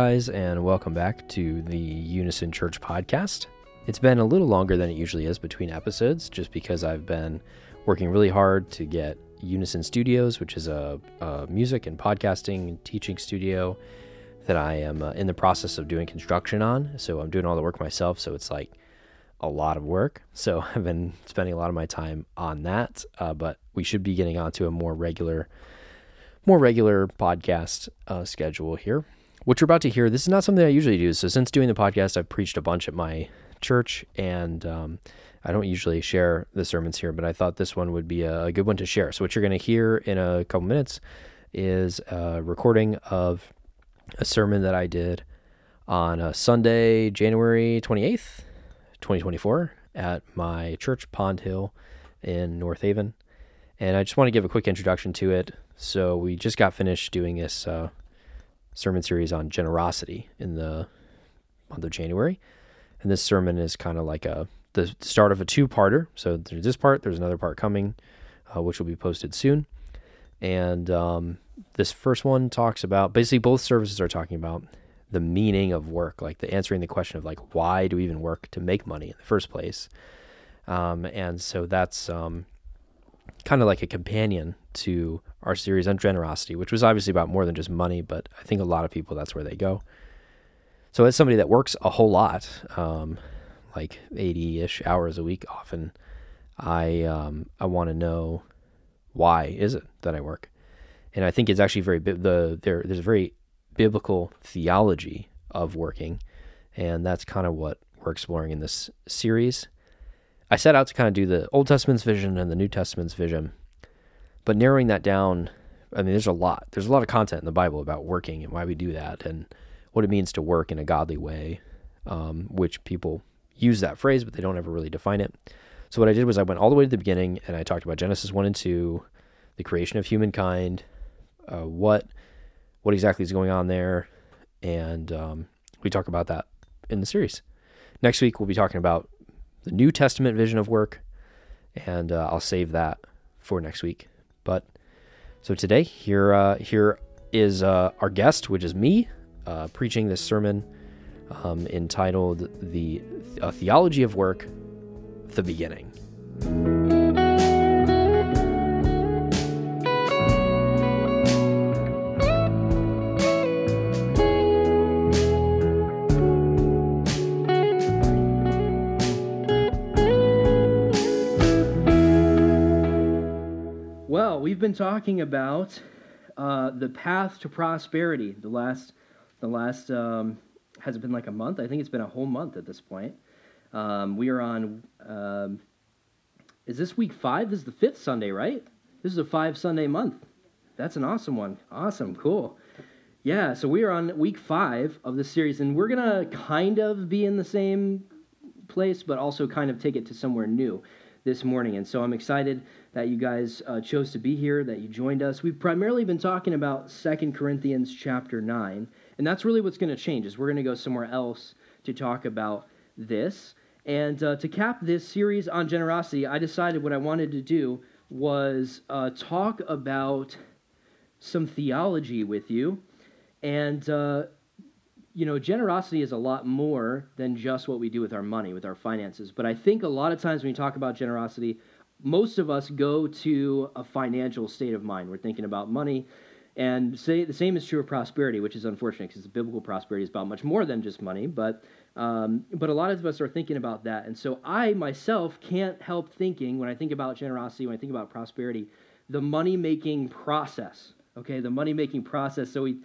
Guys, and welcome back to the Unison Church podcast. It's been a little longer than it usually is between episodes, just because I've been working really hard to get Unison Studios, which is a, a music and podcasting and teaching studio that I am uh, in the process of doing construction on. So I'm doing all the work myself, so it's like a lot of work. So I've been spending a lot of my time on that, uh, but we should be getting onto a more regular, more regular podcast uh, schedule here. What you're about to hear, this is not something I usually do. So since doing the podcast, I've preached a bunch at my church, and um, I don't usually share the sermons here, but I thought this one would be a good one to share. So what you're going to hear in a couple minutes is a recording of a sermon that I did on a Sunday, January 28th, 2024, at my church, Pond Hill in North Haven. And I just want to give a quick introduction to it. So, we just got finished doing this uh, sermon series on generosity in the month of January. And this sermon is kind of like a the start of a two-parter. So there's this part, there's another part coming, uh, which will be posted soon. And um, this first one talks about basically both services are talking about the meaning of work, like the answering the question of like why do we even work to make money in the first place. Um, and so that's um, kind of like a companion to our series on generosity, which was obviously about more than just money, but I think a lot of people that's where they go. So as somebody that works a whole lot, um, like 80-ish hours a week often, I um, I want to know why is it that I work? And I think it's actually very the there there's a very biblical theology of working, and that's kind of what we're exploring in this series. I set out to kind of do the Old Testament's vision and the New Testament's vision, but narrowing that down, I mean, there's a lot. There's a lot of content in the Bible about working and why we do that, and what it means to work in a godly way, um, which people use that phrase, but they don't ever really define it. So what I did was I went all the way to the beginning and I talked about Genesis 1 and 2, the creation of humankind, uh, what what exactly is going on there, and um, we talk about that in the series. Next week we'll be talking about the New Testament vision of work, and uh, I'll save that for next week. But so today here uh, here is uh, our guest, which is me, uh, preaching this sermon um, entitled "The Theology of Work." The beginning. Been talking about uh, the path to prosperity. The last, the last um, has it been like a month? I think it's been a whole month at this point. Um, we are on. Um, is this week five? This is the fifth Sunday, right? This is a five Sunday month. That's an awesome one. Awesome, cool. Yeah, so we are on week five of the series, and we're gonna kind of be in the same place, but also kind of take it to somewhere new this morning. And so I'm excited that you guys uh, chose to be here, that you joined us. We've primarily been talking about Second Corinthians chapter 9, and that's really what's going to change is we're going to go somewhere else to talk about this. And uh, to cap this series on generosity, I decided what I wanted to do was uh, talk about some theology with you. And, uh, you know, generosity is a lot more than just what we do with our money, with our finances. But I think a lot of times when you talk about generosity, most of us go to a financial state of mind. We're thinking about money. And say, the same is true of prosperity, which is unfortunate because biblical prosperity is about much more than just money. But um, but a lot of us are thinking about that. And so I myself can't help thinking when I think about generosity, when I think about prosperity, the money making process. Okay, the money making process. So we,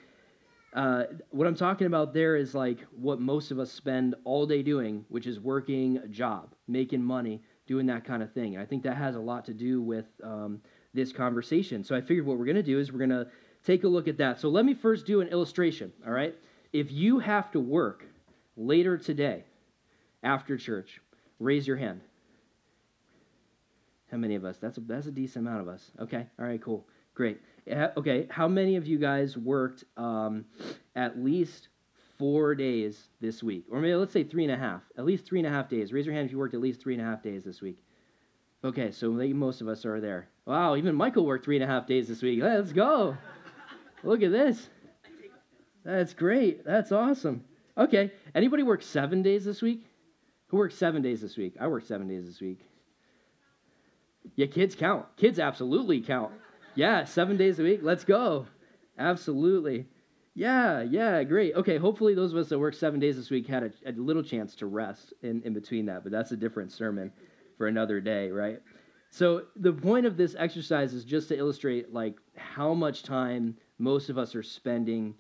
uh, what I'm talking about there is like what most of us spend all day doing, which is working a job, making money, doing that kind of thing. And I think that has a lot to do with um, this conversation. So I figured what we're going to do is we're going to take a look at that. So let me first do an illustration, all right? If you have to work later today after church, raise your hand. How many of us? That's a, that's a decent amount of us. Okay, all right, cool, great. Okay, how many of you guys worked um, at least four days this week? Or maybe let's say three and a half. At least three and a half days. Raise your hand if you worked at least three and a half days this week. Okay, so most of us are there. Wow, even Michael worked three and a half days this week. Let's go. Look at this. That's great. That's awesome. Okay. Anybody work seven days this week? Who works seven days this week? I work seven days this week. Yeah, kids count. Kids absolutely count. Yeah, seven days a week. Let's go. Absolutely. Yeah, yeah, great. Okay, hopefully those of us that work seven days this week had a, a little chance to rest in, in between that, but that's a different sermon for another day, right? So the point of this exercise is just to illustrate like how much time most of us are spending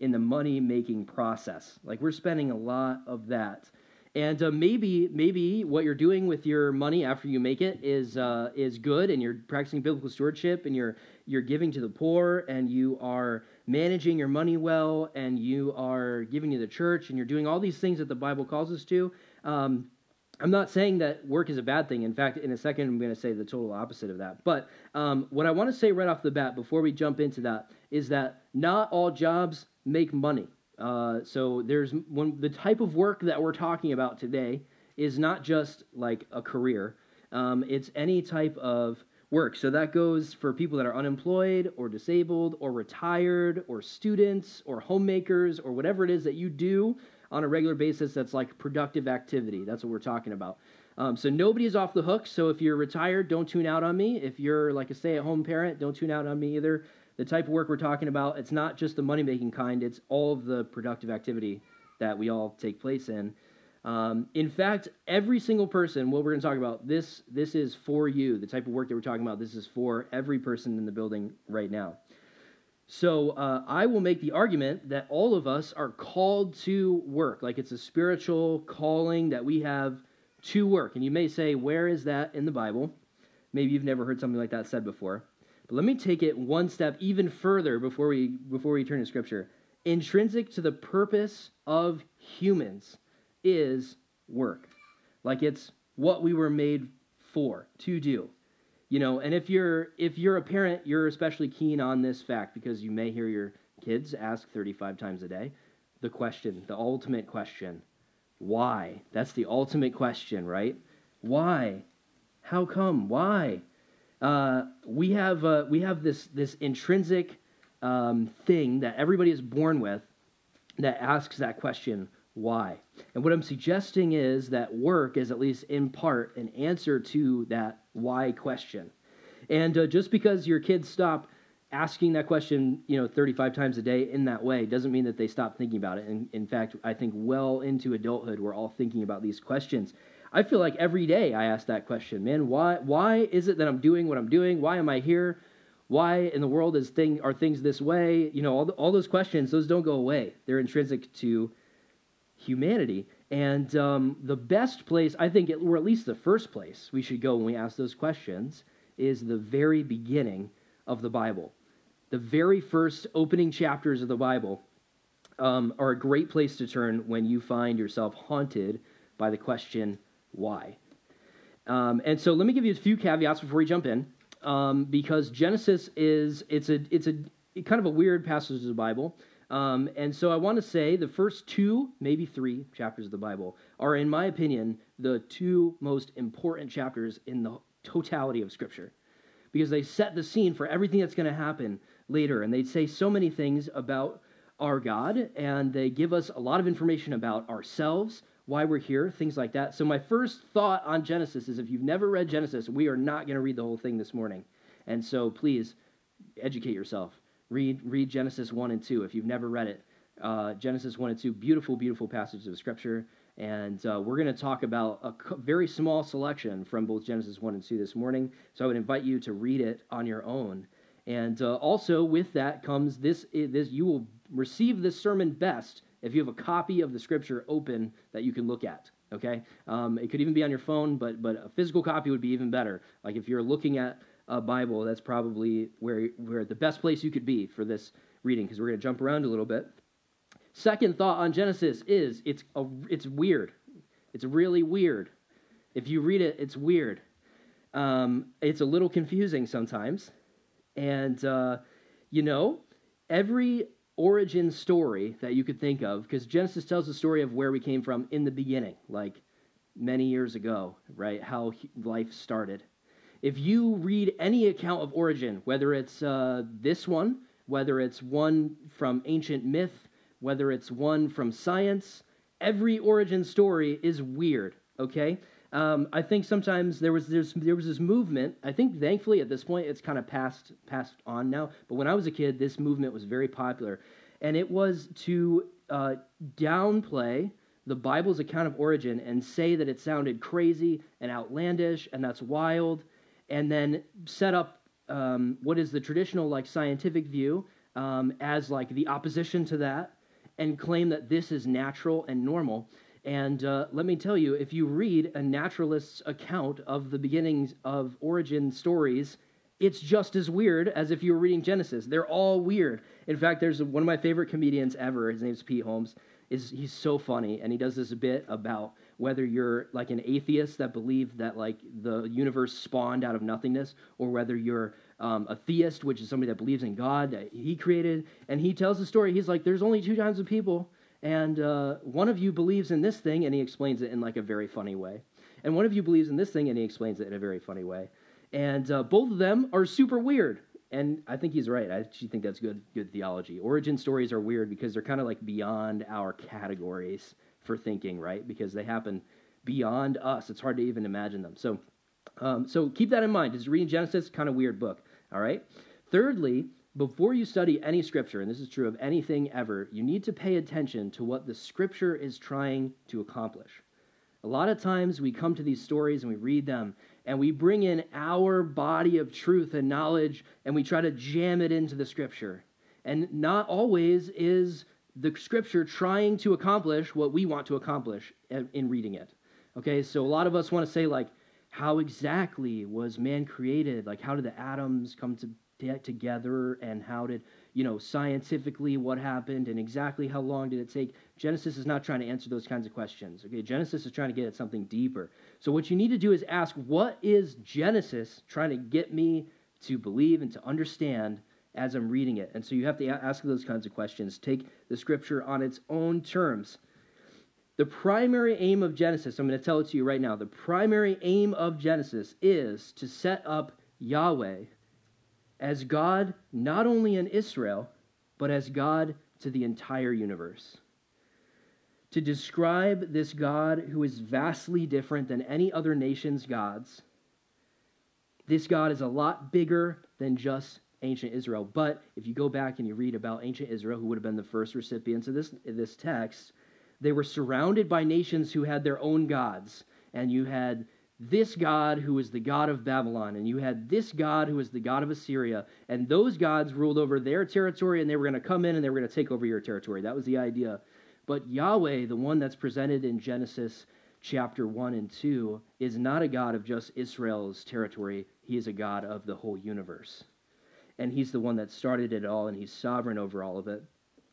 in the money making process. Like we're spending a lot of that. And uh, maybe maybe what you're doing with your money after you make it is uh, is good, and you're practicing biblical stewardship, and you're you're giving to the poor, and you are managing your money well, and you are giving to the church, and you're doing all these things that the Bible calls us to. Um, I'm not saying that work is a bad thing. In fact, in a second, I'm going to say the total opposite of that. But um, what I want to say right off the bat before we jump into that is that not all jobs make money. Uh, so there's when the type of work that we're talking about today is not just like a career. Um, it's any type of work. So that goes for people that are unemployed or disabled or retired or students or homemakers or whatever it is that you do on a regular basis that's like productive activity. That's what we're talking about. Um, so nobody is off the hook. So if you're retired, don't tune out on me. If you're like a stay at home parent, don't tune out on me either the type of work we're talking about, it's not just the money making kind, it's all of the productive activity that we all take place in. Um, in fact, every single person, what we're going to talk about, this, this is for you. The type of work that we're talking about, this is for every person in the building right now. So uh, I will make the argument that all of us are called to work, like it's a spiritual calling that we have to work. And you may say, where is that in the Bible? Maybe you've never heard something like that said before. But let me take it one step even further before we before we turn to scripture. Intrinsic to the purpose of humans is work. Like it's what we were made for, to do. You know, and if you're if you're a parent, you're especially keen on this fact because you may hear your kids ask 35 times a day the question, the ultimate question, why? That's the ultimate question, right? Why? How come? Why? uh, we have uh, we have this this intrinsic um, thing that everybody is born with that asks that question why and what i'm suggesting is that work is at least in part an answer to that why question and uh, just because your kids stop asking that question you know 35 times a day in that way doesn't mean that they stop thinking about it and in fact i think well into adulthood we're all thinking about these questions I feel like every day I ask that question, man. Why why is it that I'm doing what I'm doing? Why am I here? Why in the world is thing are things this way? You know, all the, all those questions, those don't go away. They're intrinsic to humanity. And um, the best place, I think, or at least the first place we should go when we ask those questions, is the very beginning of the Bible. The very first opening chapters of the Bible um, are a great place to turn when you find yourself haunted by the question, why. Um, and so let me give you a few caveats before we jump in, um, because Genesis is it's a it's a kind of a weird passage of the Bible. Um, and so I want to say the first two, maybe three chapters of the Bible are, in my opinion, the two most important chapters in the totality of Scripture, because they set the scene for everything that's going to happen later, and they say so many things about our God, and they give us a lot of information about ourselves, why we're here, things like that. So, my first thought on Genesis is if you've never read Genesis, we are not going to read the whole thing this morning. And so, please educate yourself. Read, read Genesis 1 and 2 if you've never read it. Uh, Genesis 1 and 2, beautiful, beautiful passages of Scripture. And uh, we're going to talk about a very small selection from both Genesis 1 and 2 this morning. So, I would invite you to read it on your own. And uh, also, with that comes this, this you will receive this sermon best if you have a copy of the scripture open that you can look at. Okay, um, it could even be on your phone, but but a physical copy would be even better. Like if you're looking at a Bible, that's probably where where the best place you could be for this reading because we're going to jump around a little bit. Second thought on Genesis is it's a, it's weird. It's really weird. If you read it, it's weird. Um, it's a little confusing sometimes, and uh, you know, every origin story that you could think of, because Genesis tells the story of where we came from in the beginning, like many years ago, right? How life started. If you read any account of origin, whether it's uh, this one, whether it's one from ancient myth, whether it's one from science, every origin story is weird, okay? Um, I think sometimes there was there's, there was this movement. I think thankfully at this point it's kind of passed passed on now. But when I was a kid, this movement was very popular, and it was to uh, downplay the Bible's account of origin and say that it sounded crazy and outlandish and that's wild, and then set up um, what is the traditional like scientific view um, as like the opposition to that, and claim that this is natural and normal. And uh, let me tell you, if you read a naturalist's account of the beginnings of origin stories, it's just as weird as if you were reading Genesis. They're all weird. In fact, there's one of my favorite comedians ever. His name's Pete Holmes is he's so funny and he does this bit about whether you're like an atheist that believes that like the universe spawned out of nothingness or whether you're um, a theist which is somebody that believes in god that he created and he tells the story. He's like there's only two kinds of people and uh, one of you believes in this thing and he explains it in like a very funny way. And one of you believes in this thing and he explains it in a very funny way. And uh, both of them are super weird. And I think he's right. I actually think that's good good theology. Origin stories are weird because they're kind of like beyond our categories for thinking, right? Because they happen beyond us. It's hard to even imagine them. So, um, so keep that in mind. Is reading Genesis kind of weird book? All right. Thirdly, before you study any scripture, and this is true of anything ever, you need to pay attention to what the scripture is trying to accomplish. A lot of times we come to these stories and we read them and we bring in our body of truth and knowledge and we try to jam it into the scripture. And not always is the scripture trying to accomplish what we want to accomplish in reading it. Okay, so a lot of us want to say, like, how exactly was man created? Like, how did the atoms come to together? And how did you know scientifically what happened? And exactly how long did it take? Genesis is not trying to answer those kinds of questions okay? Genesis is trying to get at something deeper. So what you need to do is ask what is genesis trying to get me to believe and to understand as i'm reading it. And so you have to ask those kinds of questions. Take the scripture on its own terms. The primary aim of genesis i'm going to tell it to you right now the primary aim of genesis is to set up yahweh as God not only in Israel, but as God to the entire universe. To describe this God who is vastly different than any other nation's gods, this God is a lot bigger than just ancient Israel. But if you go back and you read about ancient Israel, who would have been the first recipients of this, this text, they were surrounded by nations who had their own gods. And you had this God who was the God of Babylon, and you had this God who was the God of Assyria, and those gods ruled over their territory, and they were going to come in and they were going to take over your territory. That was the idea. But Yahweh, the one that's presented in Genesis chapter 1 and 2, is not a God of just Israel's territory, he is a God of the whole universe. And he's the one that started it all, and he's sovereign over all of it.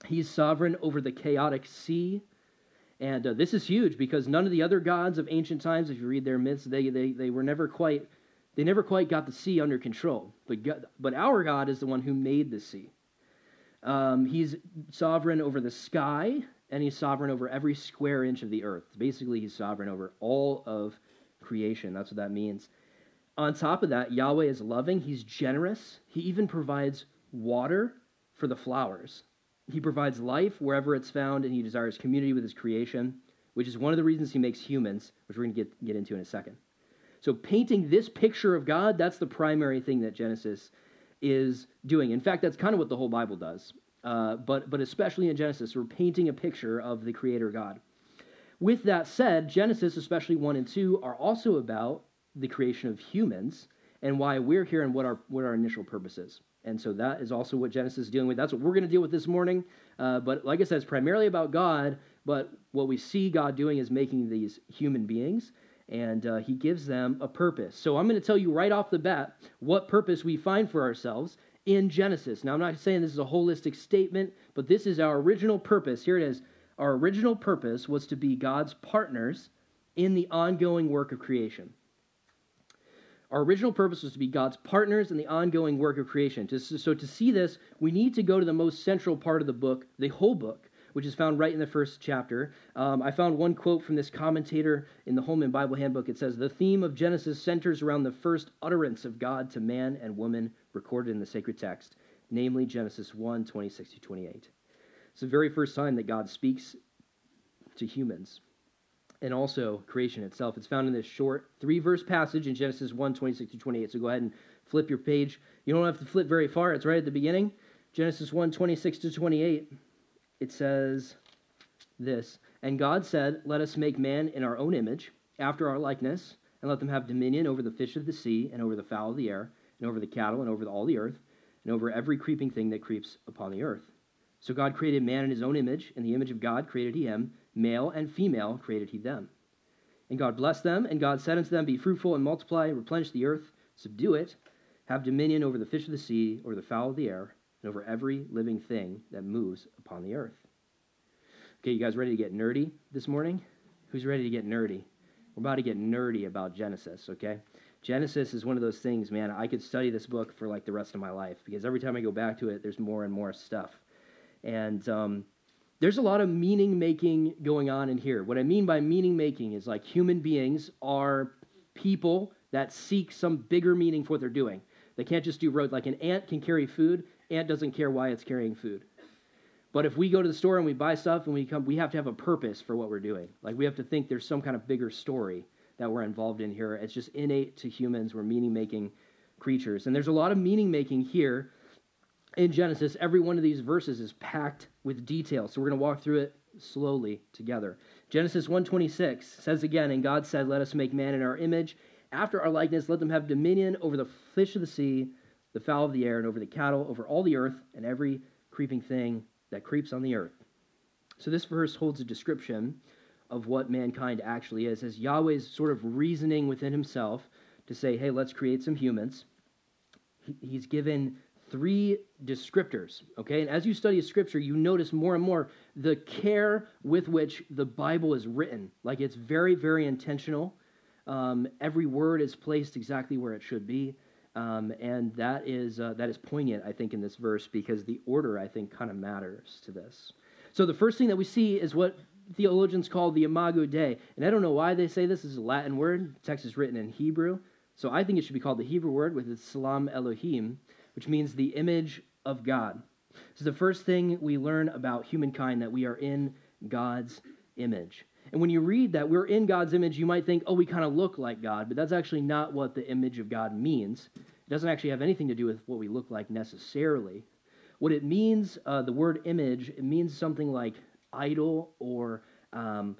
He's sovereign over the chaotic sea and uh, this is huge because none of the other gods of ancient times, if you read their myths, they, they, they were never quite they never quite got the sea under control. But God, but our God is the one who made the sea. Um, he's sovereign over the sky, and he's sovereign over every square inch of the earth. Basically, he's sovereign over all of creation. That's what that means. On top of that, Yahweh is loving. He's generous. He even provides water for the flowers. He provides life wherever it's found, and he desires community with his creation, which is one of the reasons he makes humans, which we're going to get, get into in a second. So, painting this picture of God, that's the primary thing that Genesis is doing. In fact, that's kind of what the whole Bible does. Uh, but, but especially in Genesis, we're painting a picture of the Creator God. With that said, Genesis, especially 1 and 2, are also about the creation of humans and why we're here and what our, what our initial purpose is. And so that is also what Genesis is dealing with. That's what we're going to deal with this morning. Uh, but like I said, it's primarily about God. But what we see God doing is making these human beings, and uh, He gives them a purpose. So I'm going to tell you right off the bat what purpose we find for ourselves in Genesis. Now, I'm not saying this is a holistic statement, but this is our original purpose. Here it is. Our original purpose was to be God's partners in the ongoing work of creation. Our original purpose was to be God's partners in the ongoing work of creation. So, to see this, we need to go to the most central part of the book, the whole book, which is found right in the first chapter. Um, I found one quote from this commentator in the Holman Bible Handbook. It says, The theme of Genesis centers around the first utterance of God to man and woman recorded in the sacred text, namely Genesis 1 26 to 28. It's the very first time that God speaks to humans and also creation itself. It's found in this short three verse passage in Genesis 1 26 to 28. So go ahead and flip your page. You don't have to flip very far, it's right at the beginning. Genesis 1 26 to 28. It says this And God said, Let us make man in our own image, after our likeness, and let them have dominion over the fish of the sea, and over the fowl of the air, and over the cattle, and over all the earth, and over every creeping thing that creeps upon the earth. So God created man in his own image. In the image of God created he him. Male and female created he them. And God blessed them, and God said unto them, Be fruitful and multiply, replenish the earth, subdue it, have dominion over the fish of the sea, over the fowl of the air, and over every living thing that moves upon the earth. Okay, you guys ready to get nerdy this morning? Who's ready to get nerdy? We're about to get nerdy about Genesis, okay? Genesis is one of those things, man, I could study this book for like the rest of my life because every time I go back to it, there's more and more stuff. And um, there's a lot of meaning making going on in here. What I mean by meaning making is like human beings are people that seek some bigger meaning for what they're doing. They can't just do road. Like an ant can carry food, ant doesn't care why it's carrying food. But if we go to the store and we buy stuff and we come, we have to have a purpose for what we're doing. Like we have to think there's some kind of bigger story that we're involved in here. It's just innate to humans. We're meaning making creatures. And there's a lot of meaning making here in Genesis, every one of these verses is packed with detail. So we're going to walk through it slowly together. Genesis 1:26 says again, and God said, "Let us make man in our image, after our likeness, let them have dominion over the fish of the sea, the fowl of the air, and over the cattle, over all the earth, and every creeping thing that creeps on the earth." So this verse holds a description of what mankind actually is, as Yahweh's sort of reasoning within himself to say, "Hey, let's create some humans." He's given three descriptors, okay? And as you study scripture, you notice more and more the care with which the Bible is written. Like it's very, very intentional. Um, every word is placed exactly where it should be. Um, and that is, uh, that is poignant, I think, in this verse because the order, I think, kind of matters to this. So the first thing that we see is what theologians call the imago Dei. And I don't know why they say this. This is a Latin word. The text is written in Hebrew. So I think it should be called the Hebrew word with its tselem Elohim which means the image of God. This is the first thing we learn about humankind that we are in God's image. And when you read that we're in God's image, you might think, oh, we kind of look like God, but that's actually not what the image of God means. It doesn't actually have anything to do with what we look like necessarily. What it means, uh, the word image, it means something like idol or um,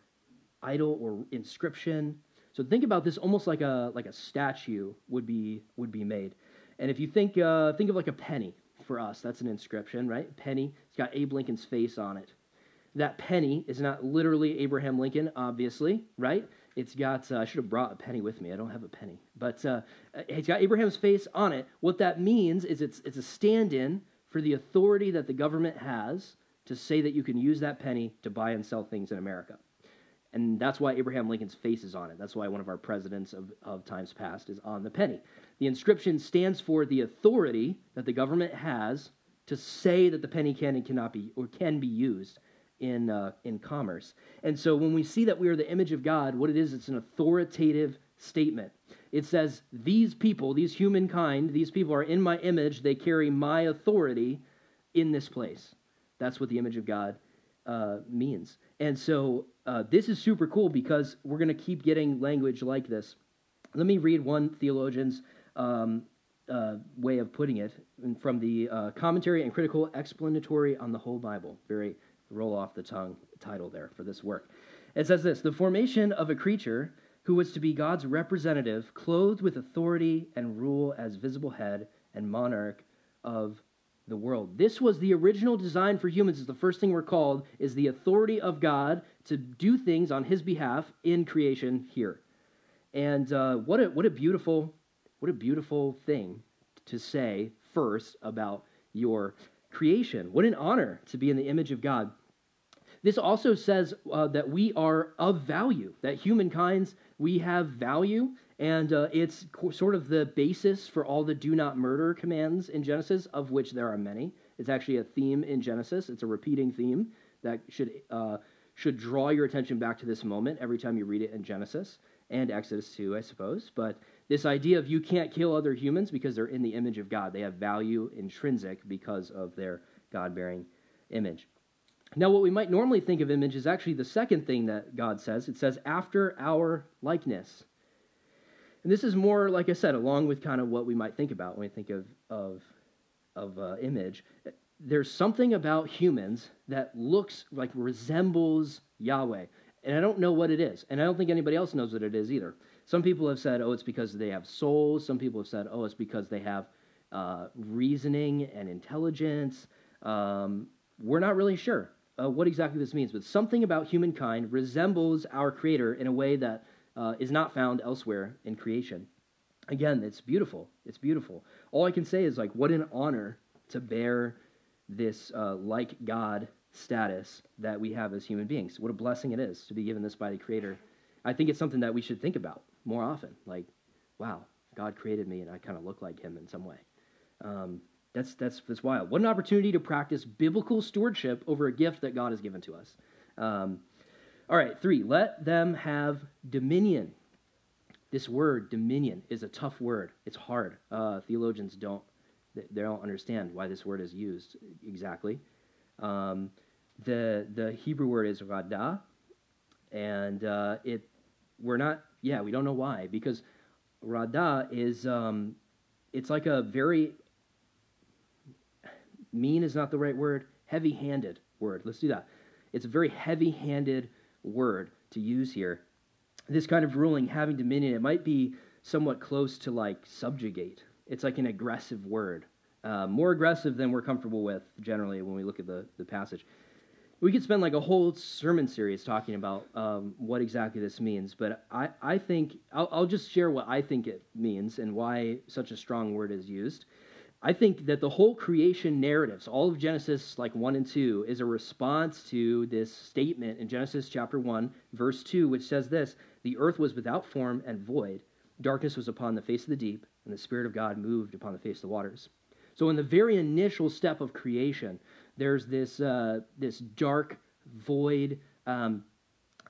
idol or inscription. So think about this almost like a like a statue would be would be made. And if you think, uh, think of like a penny for us, that's an inscription, right? Penny. It's got Abe Lincoln's face on it. That penny is not literally Abraham Lincoln, obviously, right? It's got, uh, I should have brought a penny with me. I don't have a penny. But uh, it's got Abraham's face on it. What that means is it's, it's a stand in for the authority that the government has to say that you can use that penny to buy and sell things in America. And that's why Abraham Lincoln's face is on it. That's why one of our presidents of, of times past is on the penny. The inscription stands for the authority that the government has to say that the penny can and cannot be or can be used in uh, in commerce. And so when we see that we are the image of God, what it is, it's an authoritative statement. It says, These people, these humankind, these people are in my image, they carry my authority in this place. That's what the image of God uh, means. And so uh, this is super cool because we're going to keep getting language like this. Let me read one theologian's um, uh, way of putting it from the uh, Commentary and Critical Explanatory on the Whole Bible. Very roll off the tongue title there for this work. It says this The formation of a creature who was to be God's representative, clothed with authority and rule as visible head and monarch of the world. This was the original design for humans. Is the first thing we're called is the authority of God to do things on His behalf in creation here. And uh, what a what a beautiful what a beautiful thing to say first about your creation. What an honor to be in the image of God. This also says uh, that we are of value, that humankind's we have value, and uh, it's co- sort of the basis for all the do not murder commands in Genesis, of which there are many. It's actually a theme in Genesis. It's a repeating theme that should uh, should draw your attention back to this moment every time you read it in Genesis and Exodus 2, I suppose. But this idea of you can't kill other humans because they're in the image of God. They have value intrinsic because of their God bearing image. Now, what we might normally think of image is actually the second thing that God says. It says, after our likeness. And this is more, like I said, along with kind of what we might think about when we think of, of, of uh, image. There's something about humans that looks like resembles Yahweh. And I don't know what it is. And I don't think anybody else knows what it is either. Some people have said, oh, it's because they have souls. Some people have said, oh, it's because they have uh, reasoning and intelligence. Um, we're not really sure uh, what exactly this means, but something about humankind resembles our Creator in a way that uh, is not found elsewhere in creation. Again, it's beautiful. It's beautiful. All I can say is, like, what an honor to bear this uh, like God status that we have as human beings. What a blessing it is to be given this by the Creator. I think it's something that we should think about more often. Like, wow, God created me and I kind of look like Him in some way. Um, that's, that's, that's wild. What an opportunity to practice biblical stewardship over a gift that God has given to us. Um, all right, three, let them have dominion. This word, dominion, is a tough word. It's hard. Uh, theologians don't, they don't understand why this word is used exactly. Um, the, the Hebrew word is radah, and uh, it, we're not, yeah, we don't know why, because radah is, um, it's like a very mean is not the right word, heavy handed word. Let's do that. It's a very heavy handed word to use here. This kind of ruling, having dominion, it might be somewhat close to like subjugate. It's like an aggressive word, uh, more aggressive than we're comfortable with generally when we look at the, the passage. We could spend like a whole sermon series talking about um, what exactly this means, but I, I think I'll, I'll just share what I think it means and why such a strong word is used. I think that the whole creation narratives, all of Genesis like 1 and 2, is a response to this statement in Genesis chapter 1, verse 2, which says this The earth was without form and void, darkness was upon the face of the deep, and the Spirit of God moved upon the face of the waters. So, in the very initial step of creation, there's this, uh, this dark void. Um,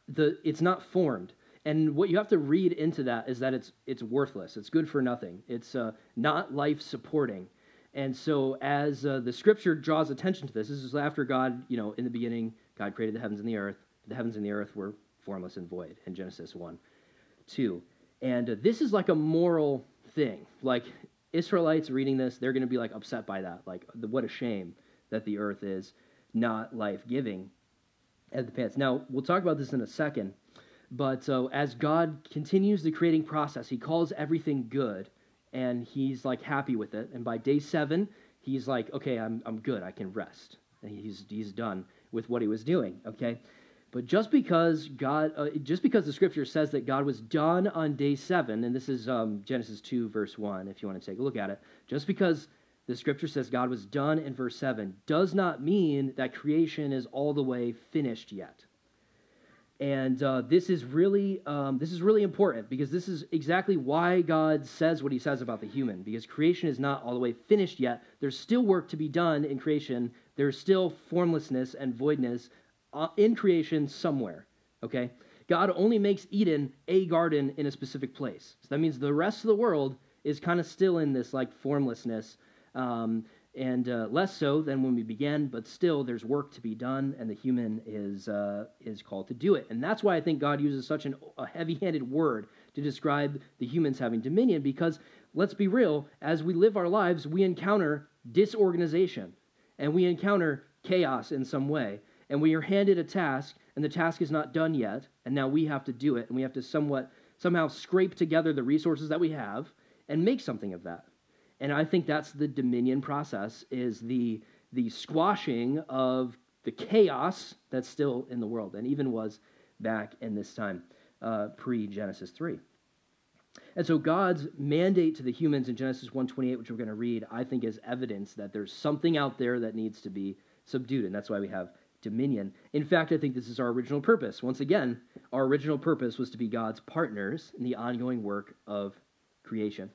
the, it's not formed. And what you have to read into that is that it's, it's worthless. It's good for nothing. It's uh, not life supporting. And so, as uh, the scripture draws attention to this, this is after God, you know, in the beginning, God created the heavens and the earth. The heavens and the earth were formless and void in Genesis 1, 2. And uh, this is like a moral thing. Like, Israelites reading this, they're going to be like upset by that. Like, the, what a shame that the earth is not life giving at the pants. Now, we'll talk about this in a second. But uh, as God continues the creating process, He calls everything good and he's like happy with it. And by day seven, he's like, okay, I'm, I'm good. I can rest. And he's, he's done with what he was doing, okay? But just because God, uh, just because the scripture says that God was done on day seven, and this is um, Genesis 2, verse 1, if you want to take a look at it, just because the scripture says God was done in verse 7 does not mean that creation is all the way finished yet. And uh, this is really um, this is really important because this is exactly why God says what He says about the human. Because creation is not all the way finished yet. There's still work to be done in creation. There's still formlessness and voidness uh, in creation somewhere. Okay, God only makes Eden a garden in a specific place. So that means the rest of the world is kind of still in this like formlessness. Um, and uh, less so than when we began, but still there's work to be done, and the human is, uh, is called to do it. And that's why I think God uses such an, a heavy handed word to describe the humans having dominion, because let's be real, as we live our lives, we encounter disorganization and we encounter chaos in some way. And we are handed a task, and the task is not done yet, and now we have to do it, and we have to somewhat somehow scrape together the resources that we have and make something of that. And I think that's the dominion process is the the squashing of the chaos that's still in the world and even was back in this time uh, pre Genesis 3. And so God's mandate to the humans in Genesis 1:28 which we're going to read I think is evidence that there's something out there that needs to be subdued and that's why we have dominion. In fact, I think this is our original purpose. Once again, our original purpose was to be God's partners in the ongoing work of creation.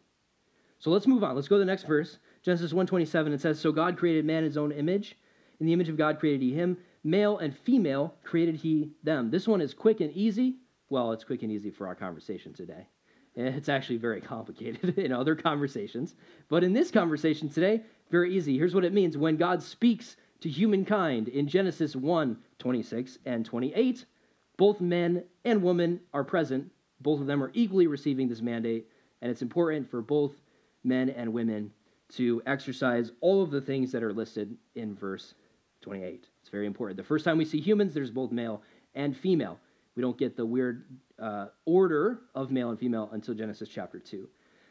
So let's move on. Let's go to the next verse. Genesis 1:27 it says so God created man in his own image. In the image of God created he him, male and female created he them. This one is quick and easy. Well, it's quick and easy for our conversation today. Eh, it's actually very complicated in other conversations, but in this conversation today, very easy. Here's what it means when God speaks to humankind in Genesis 1 26 and 28. Both men and women are present. Both of them are equally receiving this mandate, and it's important for both men and women to exercise all of the things that are listed in verse 28. It's very important. The first time we see humans, there's both male and female. We don't get the weird uh, order of male and female until Genesis chapter 2.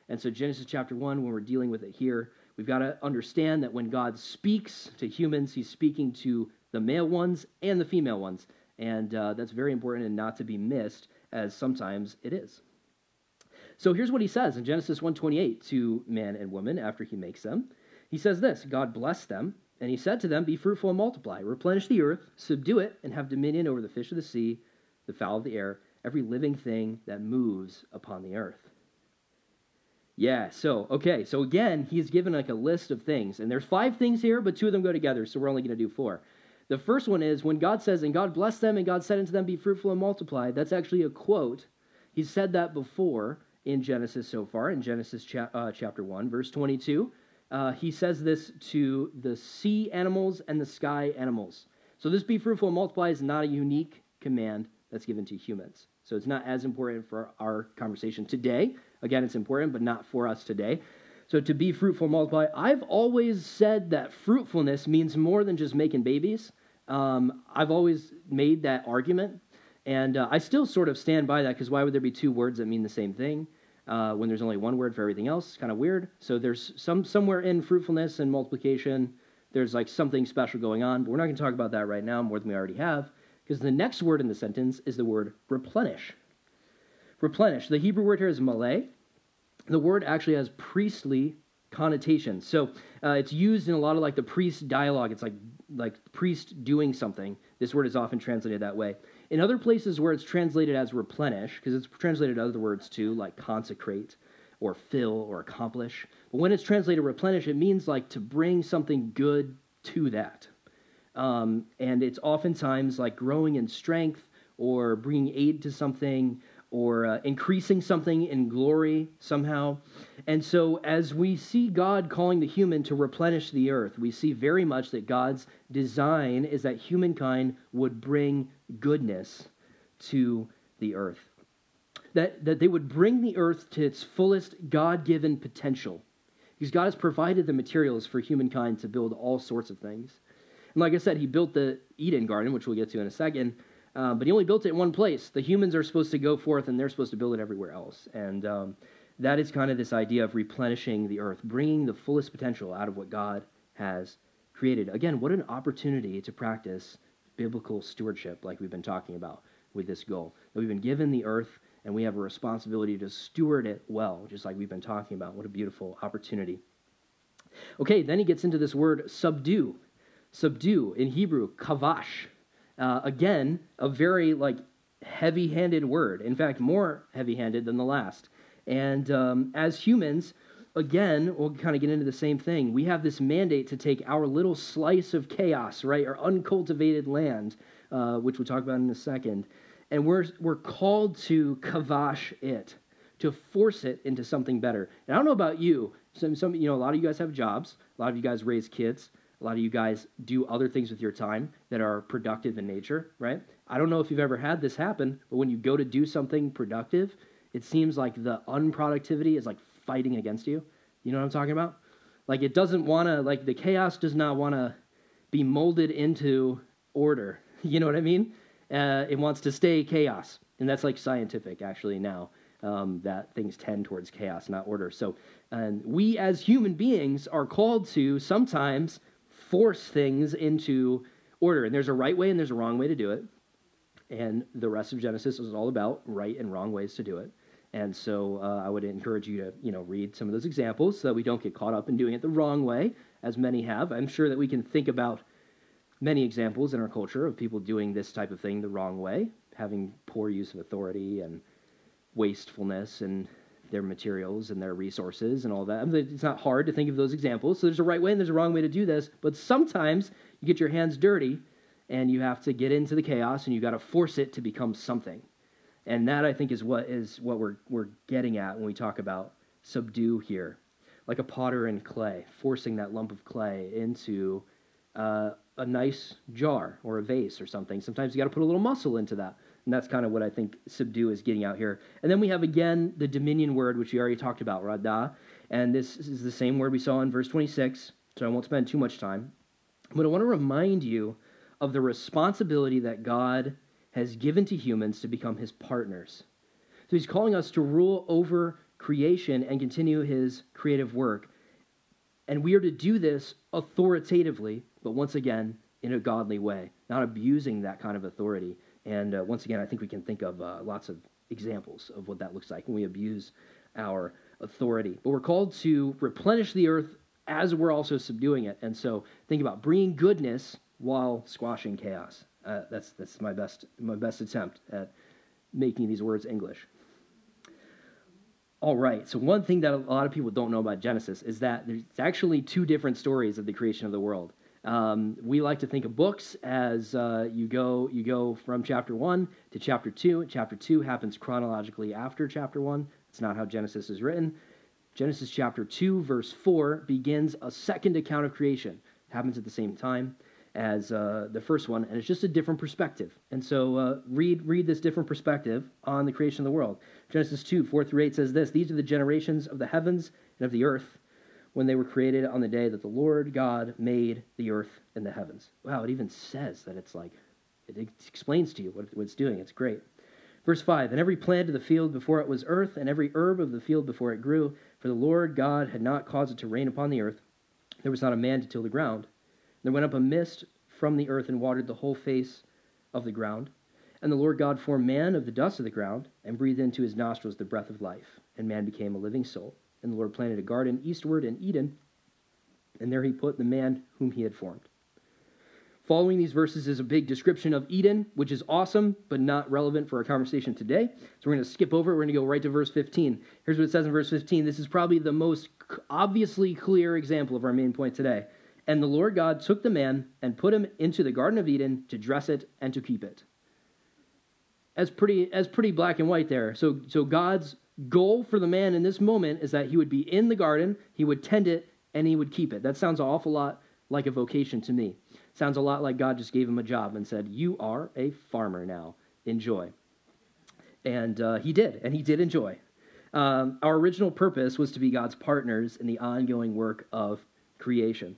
And so, Genesis chapter 1, when we're dealing with it here, we've got to understand that when God speaks to humans, he's speaking to the male ones and the female ones. And uh, that's very important and not to be missed, as sometimes it is. So here's what he says in Genesis 1:28 to man and woman after he makes them. He says this, God blessed them, and he said to them, Be fruitful and multiply, replenish the earth, subdue it, and have dominion over the fish of the sea, the fowl of the air, every living thing that moves upon the earth. Yeah, so, okay, so again, he's given like a list of things, and there's five things here, but two of them go together, so we're only going to do four. The first one is when God says, And God blessed them, and God said unto them, Be fruitful and multiply. That's actually a quote. He said that before in Genesis so far, in Genesis cha- uh, chapter 1, verse 22. Uh, he says this to the sea animals and the sky animals. So, this be fruitful and multiply is not a unique command that's given to humans. So, it's not as important for our conversation today. Again, it's important, but not for us today. So, to be fruitful and multiply, I've always said that fruitfulness means more than just making babies. Um, I've always made that argument, and uh, I still sort of stand by that because why would there be two words that mean the same thing? Uh, when there's only one word for everything else. It's kind of weird. So there's some somewhere in fruitfulness and multiplication, there's like something special going on. But we're not going to talk about that right now more than we already have, because the next word in the sentence is the word replenish. Replenish. The Hebrew word here is malay. The word actually has priestly connotations. So uh, it's used in a lot of like the priest dialogue. It's like like priest doing something. This word is often translated that way. In other places where it's translated as replenish, because it's translated other words too, like consecrate or fill or accomplish. But when it's translated replenish, it means like to bring something good to that. Um, and it's oftentimes like growing in strength or bringing aid to something or uh, increasing something in glory somehow. And so, as we see God calling the human to replenish the earth, we see very much that God's design is that humankind would bring goodness to the earth. That, that they would bring the earth to its fullest God given potential. Because God has provided the materials for humankind to build all sorts of things. And like I said, He built the Eden Garden, which we'll get to in a second, uh, but He only built it in one place. The humans are supposed to go forth and they're supposed to build it everywhere else. And um, that is kind of this idea of replenishing the earth, bringing the fullest potential out of what God has created. Again, what an opportunity to practice biblical stewardship, like we've been talking about with this goal. That we've been given the earth and we have a responsibility to steward it well, just like we've been talking about. What a beautiful opportunity. Okay, then he gets into this word subdue. Subdue in Hebrew, kavash. Uh, again, a very like heavy-handed word. In fact, more heavy-handed than the last. And um, as humans, again, we'll kind of get into the same thing. We have this mandate to take our little slice of chaos, right, our uncultivated land, uh, which we'll talk about in a second, and we're, we're called to kavash it, to force it into something better. And I don't know about you, some, some, you know, a lot of you guys have jobs, a lot of you guys raise kids, a lot of you guys do other things with your time that are productive in nature, right? I don't know if you've ever had this happen, but when you go to do something productive, it seems like the unproductivity is like fighting against you. You know what I'm talking about? Like it doesn't want to, like the chaos does not want to be molded into order. You know what I mean? Uh, it wants to stay chaos. And that's like scientific actually now, um, that things tend towards chaos, not order. So and we as human beings are called to sometimes force things into order. And there's a right way and there's a wrong way to do it. And the rest of Genesis is all about right and wrong ways to do it. And so uh, I would encourage you to, you know, read some of those examples so that we don't get caught up in doing it the wrong way, as many have. I'm sure that we can think about many examples in our culture of people doing this type of thing the wrong way, having poor use of authority and wastefulness and their materials and their resources and all that. I mean, it's not hard to think of those examples. So there's a right way and there's a wrong way to do this, but sometimes you get your hands dirty and you have to get into the chaos and you got to force it to become something. And that I think is what is what we're we're getting at when we talk about subdue here, like a potter in clay, forcing that lump of clay into uh, a nice jar or a vase or something. Sometimes you got to put a little muscle into that. And that's kind of what I think subdue is getting out here. And then we have again the dominion word, which we already talked about, radah. And this is the same word we saw in verse 26, so I won't spend too much time. But I want to remind you of the responsibility that God has given to humans to become his partners. So he's calling us to rule over creation and continue his creative work. And we are to do this authoritatively, but once again, in a godly way, not abusing that kind of authority. And uh, once again, I think we can think of uh, lots of examples of what that looks like when we abuse our authority. But we're called to replenish the earth as we're also subduing it. And so think about bringing goodness while squashing chaos. Uh, that's that's my best my best attempt at making these words English. All right. So one thing that a lot of people don't know about Genesis is that there's actually two different stories of the creation of the world. Um, we like to think of books as uh, you go you go from chapter one to chapter two. Chapter two happens chronologically after chapter one. It's not how Genesis is written. Genesis chapter two, verse four, begins a second account of creation. It happens at the same time as uh, the first one, and it's just a different perspective. And so uh, read read this different perspective on the creation of the world. Genesis 2, 4 through 8 says this These are the generations of the heavens and of the earth when they were created on the day that the Lord God made the earth and the heavens. Wow, it even says that it's like, it explains to you what, what it's doing. It's great. Verse 5 And every plant of the field before it was earth, and every herb of the field before it grew, for the Lord God had not caused it to rain upon the earth. There was not a man to till the ground there went up a mist from the earth and watered the whole face of the ground. And the Lord God formed man of the dust of the ground and breathed into his nostrils the breath of life, and man became a living soul. And the Lord planted a garden eastward in Eden, and there he put the man whom he had formed. Following these verses is a big description of Eden, which is awesome, but not relevant for our conversation today. So we're going to skip over. It. We're going to go right to verse 15. Here's what it says in verse 15. This is probably the most obviously clear example of our main point today. And the Lord God took the man and put him into the Garden of Eden to dress it and to keep it. As pretty as pretty black and white there. So so God's goal for the man in this moment is that he would be in the garden, he would tend it, and he would keep it. That sounds an awful lot like a vocation to me. Sounds a lot like God just gave him a job and said, "You are a farmer now. Enjoy." And uh, he did, and he did enjoy. Um, our original purpose was to be God's partners in the ongoing work of creation.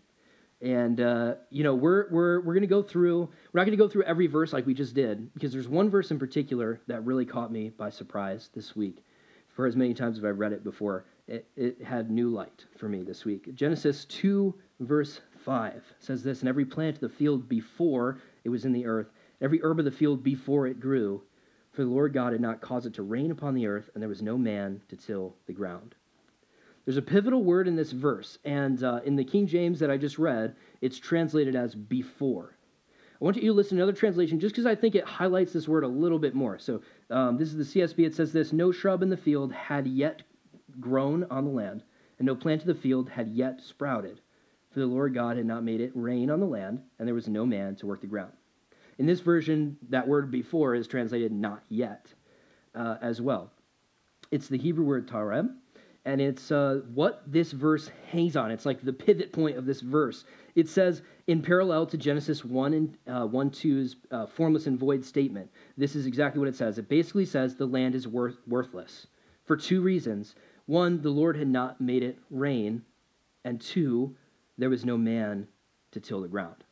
And uh, you know, we're we're we're gonna go through. We're not gonna go through every verse like we just did, because there's one verse in particular that really caught me by surprise this week. For as many times as I've read it before, it, it had new light for me this week. Genesis two verse five says this: "And every plant of the field before it was in the earth, every herb of the field before it grew, for the Lord God had not caused it to rain upon the earth, and there was no man to till the ground." There's a pivotal word in this verse, and uh, in the King James that I just read, it's translated as before. I want you to listen to another translation just because I think it highlights this word a little bit more. So, um, this is the CSB. It says this No shrub in the field had yet grown on the land, and no plant of the field had yet sprouted. For the Lord God had not made it rain on the land, and there was no man to work the ground. In this version, that word before is translated not yet uh, as well. It's the Hebrew word tarem, and it's uh, what this verse hangs on. It's like the pivot point of this verse. It says, in parallel to Genesis 1 and uh, 1 2's uh, formless and void statement, this is exactly what it says. It basically says the land is worth, worthless for two reasons. One, the Lord had not made it rain, and two, there was no man to till the ground.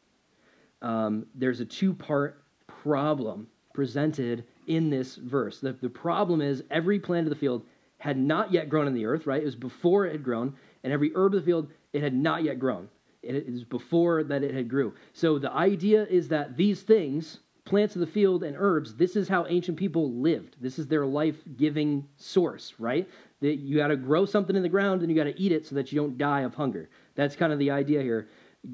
Um, there's a two part problem presented in this verse. The, the problem is every plant of the field had not yet grown in the earth, right? It was before it had grown, and every herb of the field, it had not yet grown. It is before that it had grew. So the idea is that these things, plants of the field and herbs, this is how ancient people lived. This is their life-giving source, right? That you got to grow something in the ground and you got to eat it so that you don't die of hunger. That's kind of the idea here.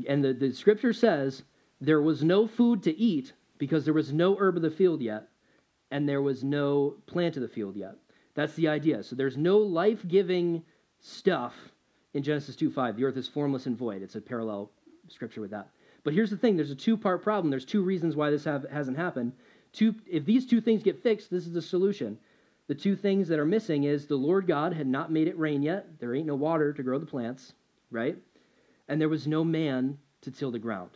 And the, the scripture says there was no food to eat because there was no herb of the field yet, and there was no plant of the field yet. That's the idea. So there's no life giving stuff in Genesis 2 5. The earth is formless and void. It's a parallel scripture with that. But here's the thing there's a two part problem. There's two reasons why this have, hasn't happened. Two, if these two things get fixed, this is the solution. The two things that are missing is the Lord God had not made it rain yet. There ain't no water to grow the plants, right? And there was no man to till the ground.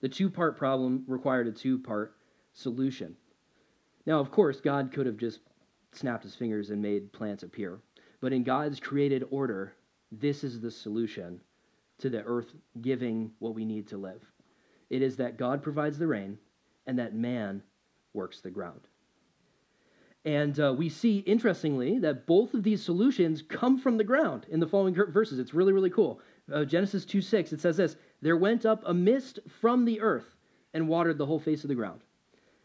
The two part problem required a two part solution. Now, of course, God could have just snapped his fingers and made plants appear. But in God's created order, this is the solution to the earth giving what we need to live. It is that God provides the rain and that man works the ground. And uh, we see, interestingly, that both of these solutions come from the ground in the following verses. It's really, really cool. Uh, Genesis 2 6, it says this There went up a mist from the earth and watered the whole face of the ground.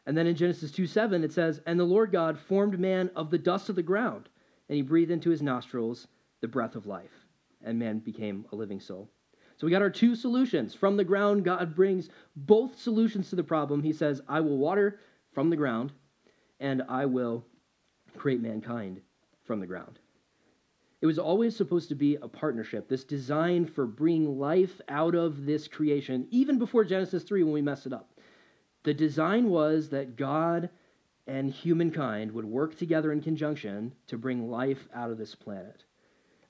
And then in Genesis 2 7, it says, And the Lord God formed man of the dust of the ground, and he breathed into his nostrils the breath of life, and man became a living soul. So we got our two solutions. From the ground, God brings both solutions to the problem. He says, I will water from the ground, and I will create mankind from the ground. It was always supposed to be a partnership, this design for bringing life out of this creation, even before Genesis 3 when we messed it up. The design was that God and humankind would work together in conjunction to bring life out of this planet.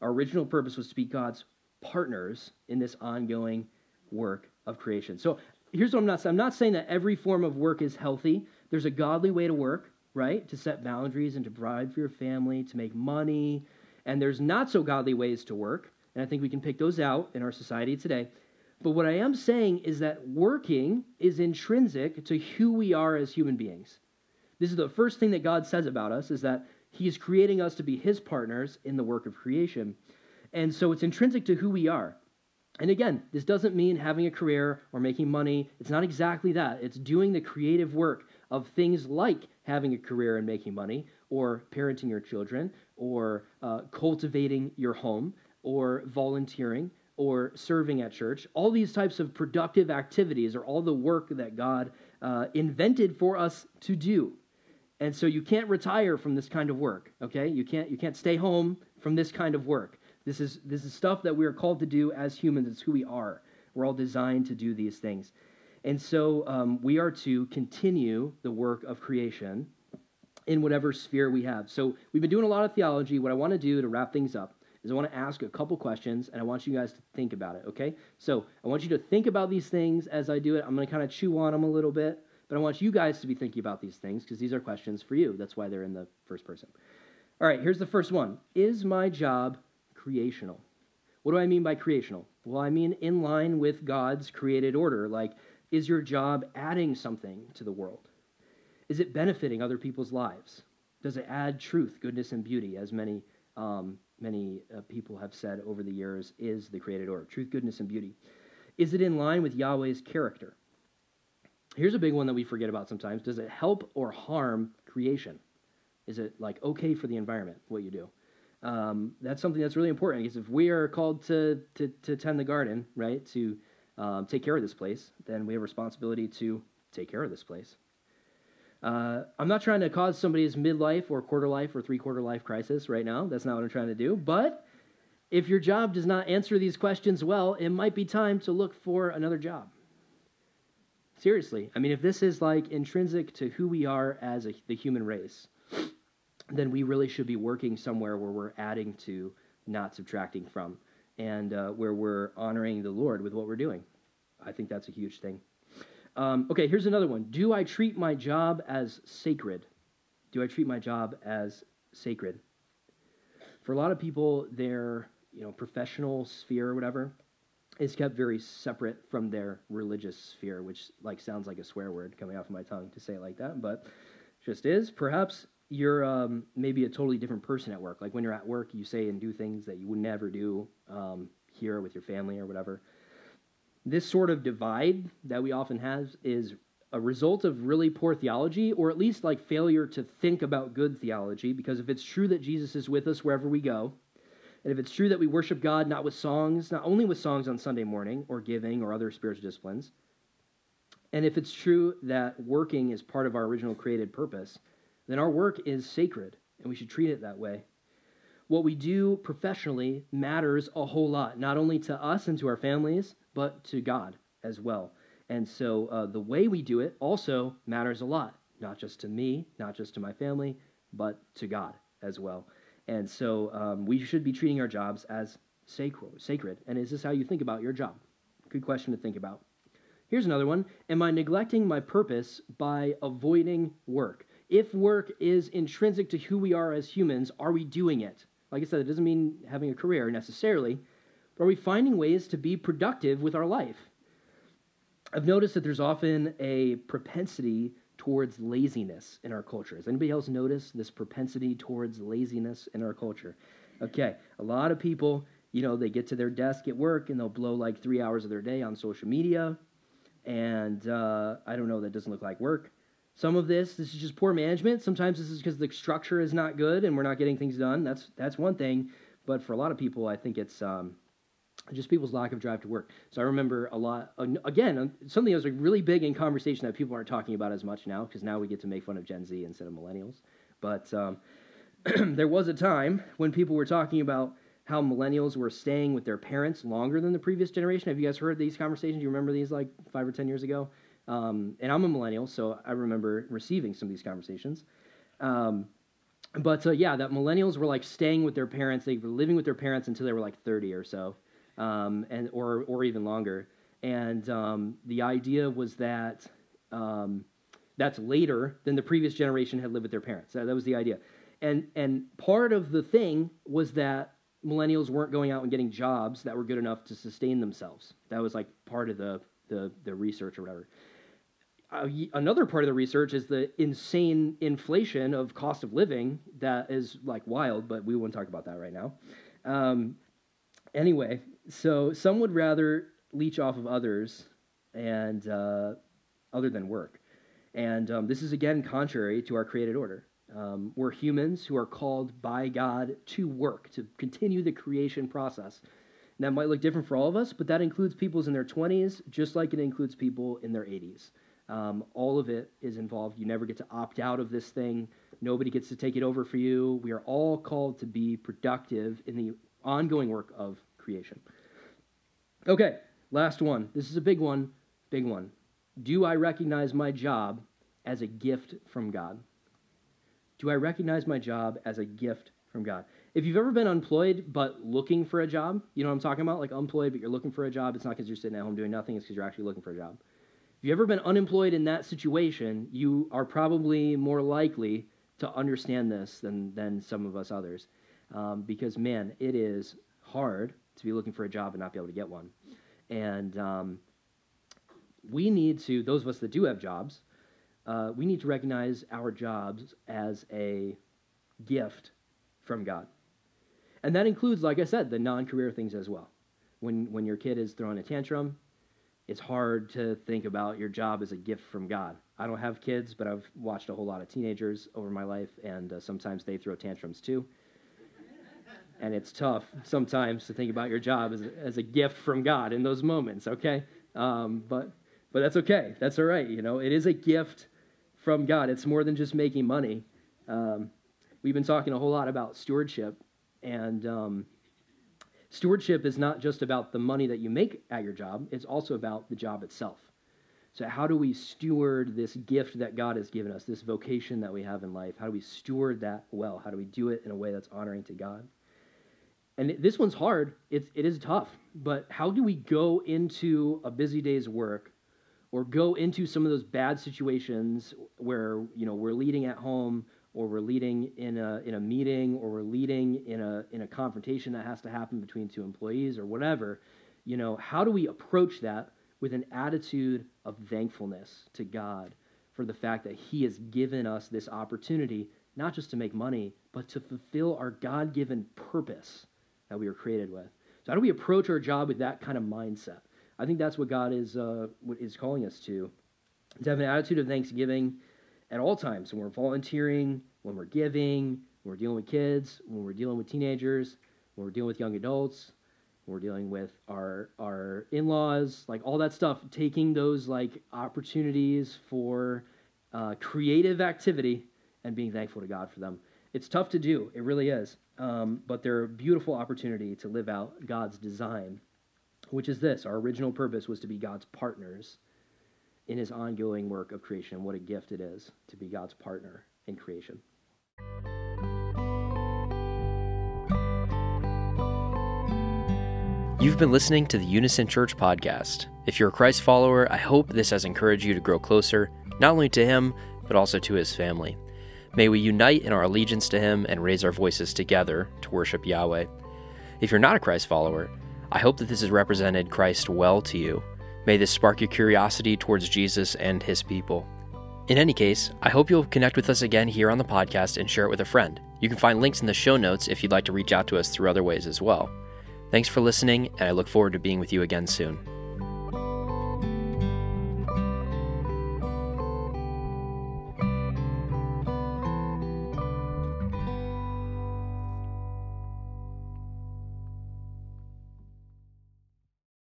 Our original purpose was to be God's partners in this ongoing work of creation. So here's what I'm not saying I'm not saying that every form of work is healthy. There's a godly way to work, right? To set boundaries and to provide for your family, to make money. And there's not so godly ways to work. And I think we can pick those out in our society today. But what I am saying is that working is intrinsic to who we are as human beings. This is the first thing that God says about us is that he is creating us to be his partners in the work of creation. And so it's intrinsic to who we are. And again, this doesn't mean having a career or making money. It's not exactly that. It's doing the creative work of things like having a career and making money, or parenting your children, or uh, cultivating your home, or volunteering, or serving at church. All these types of productive activities are all the work that God uh, invented for us to do. And so you can't retire from this kind of work, okay? You can't, you can't stay home from this kind of work. This is, this is stuff that we are called to do as humans. It's who we are. We're all designed to do these things. And so um, we are to continue the work of creation in whatever sphere we have. So we've been doing a lot of theology. What I want to do to wrap things up is I want to ask a couple questions and I want you guys to think about it, okay? So I want you to think about these things as I do it. I'm going to kind of chew on them a little bit, but I want you guys to be thinking about these things because these are questions for you. That's why they're in the first person. All right, here's the first one Is my job creational? What do I mean by creational? Well, I mean in line with God's created order. Like, is your job adding something to the world? Is it benefiting other people's lives? Does it add truth, goodness, and beauty, as many um, many uh, people have said over the years, is the created order truth, goodness, and beauty. Is it in line with Yahweh's character? Here's a big one that we forget about sometimes. Does it help or harm creation? Is it like okay for the environment, what you do? Um, that's something that's really important because if we are called to, to, to tend the garden, right, to um, take care of this place, then we have responsibility to take care of this place. Uh, I'm not trying to cause somebody's midlife or quarter life or three quarter life crisis right now. That's not what I'm trying to do. But if your job does not answer these questions well, it might be time to look for another job. Seriously. I mean, if this is like intrinsic to who we are as a, the human race, then we really should be working somewhere where we're adding to, not subtracting from, and uh, where we're honoring the Lord with what we're doing. I think that's a huge thing. Um, okay, here's another one. Do I treat my job as sacred? Do I treat my job as sacred? For a lot of people, their you know professional sphere or whatever is kept very separate from their religious sphere, which like sounds like a swear word coming off of my tongue to say it like that, but just is. Perhaps you're um, maybe a totally different person at work. Like when you're at work, you say and do things that you would never do um, here with your family or whatever. This sort of divide that we often have is a result of really poor theology, or at least like failure to think about good theology. Because if it's true that Jesus is with us wherever we go, and if it's true that we worship God not with songs, not only with songs on Sunday morning or giving or other spiritual disciplines, and if it's true that working is part of our original created purpose, then our work is sacred and we should treat it that way what we do professionally matters a whole lot, not only to us and to our families, but to God as well. And so uh, the way we do it also matters a lot, not just to me, not just to my family, but to God as well. And so um, we should be treating our jobs as sacred. Sacred. And is this how you think about your job? Good question to think about. Here's another one Am I neglecting my purpose by avoiding work? If work is intrinsic to who we are as humans, are we doing it? Like I said, it doesn't mean having a career necessarily, are we finding ways to be productive with our life? I've noticed that there's often a propensity towards laziness in our culture. Has anybody else noticed this propensity towards laziness in our culture? Okay, a lot of people, you know, they get to their desk at work and they'll blow like three hours of their day on social media. And uh, I don't know, that doesn't look like work. Some of this, this is just poor management. Sometimes this is because the structure is not good and we're not getting things done. That's that's one thing. But for a lot of people, I think it's um, just people's lack of drive to work. So I remember a lot. Again, something that was like really big in conversation that people aren't talking about as much now because now we get to make fun of Gen Z instead of millennials. But um, there was a time when people were talking about how millennials were staying with their parents longer than the previous generation. Have you guys heard these conversations? Do you remember these like five or ten years ago? Um, and I'm a millennial, so I remember receiving some of these conversations. Um, but uh, yeah, that millennials were like staying with their parents. They were living with their parents until they were like 30 or so, um, and or or even longer. And um, the idea was that um, that's later than the previous generation had lived with their parents. That, that was the idea. And and part of the thing was that millennials weren't going out and getting jobs that were good enough to sustain themselves. That was like part of the the, the research or whatever another part of the research is the insane inflation of cost of living that is like wild, but we won't talk about that right now. Um, anyway, so some would rather leech off of others and uh, other than work. And um, this is again contrary to our created order. Um, we're humans who are called by God to work, to continue the creation process. And that might look different for all of us, but that includes people in their 20s, just like it includes people in their 80s. Um, all of it is involved. You never get to opt out of this thing. Nobody gets to take it over for you. We are all called to be productive in the ongoing work of creation. Okay, last one. This is a big one, big one. Do I recognize my job as a gift from God? Do I recognize my job as a gift from God? If you've ever been unemployed but looking for a job, you know what I'm talking about? Like unemployed but you're looking for a job, it's not because you're sitting at home doing nothing, it's because you're actually looking for a job. If you've ever been unemployed in that situation, you are probably more likely to understand this than, than some of us others. Um, because, man, it is hard to be looking for a job and not be able to get one. And um, we need to, those of us that do have jobs, uh, we need to recognize our jobs as a gift from God. And that includes, like I said, the non career things as well. When, when your kid is throwing a tantrum, it's hard to think about your job as a gift from God. I don't have kids, but I've watched a whole lot of teenagers over my life, and uh, sometimes they throw tantrums too. And it's tough sometimes to think about your job as a, as a gift from God in those moments, okay? Um, but, but that's okay. That's all right. You know, it is a gift from God. It's more than just making money. Um, we've been talking a whole lot about stewardship, and um, Stewardship is not just about the money that you make at your job, it's also about the job itself. So, how do we steward this gift that God has given us, this vocation that we have in life? How do we steward that well? How do we do it in a way that's honoring to God? And this one's hard. It's, it is tough. But how do we go into a busy day's work or go into some of those bad situations where, you know, we're leading at home or we're leading in a, in a meeting or we're leading in a, in a confrontation that has to happen between two employees or whatever, you know, how do we approach that with an attitude of thankfulness to God for the fact that He has given us this opportunity, not just to make money, but to fulfill our God given purpose that we were created with? So, how do we approach our job with that kind of mindset? I think that's what God is, uh, is calling us to. To have an attitude of thanksgiving at all times when we're volunteering, when we're giving, when we're dealing with kids, when we're dealing with teenagers, when we're dealing with young adults, when we're dealing with our our in-laws, like all that stuff, taking those like opportunities for uh, creative activity and being thankful to God for them. It's tough to do, it really is, um, but they're a beautiful opportunity to live out God's design, which is this: our original purpose was to be God's partners in his ongoing work of creation. What a gift it is to be God's partner in creation. You've been listening to the Unison Church podcast. If you're a Christ follower, I hope this has encouraged you to grow closer, not only to Him, but also to His family. May we unite in our allegiance to Him and raise our voices together to worship Yahweh. If you're not a Christ follower, I hope that this has represented Christ well to you. May this spark your curiosity towards Jesus and His people. In any case, I hope you'll connect with us again here on the podcast and share it with a friend. You can find links in the show notes if you'd like to reach out to us through other ways as well. Thanks for listening, and I look forward to being with you again soon.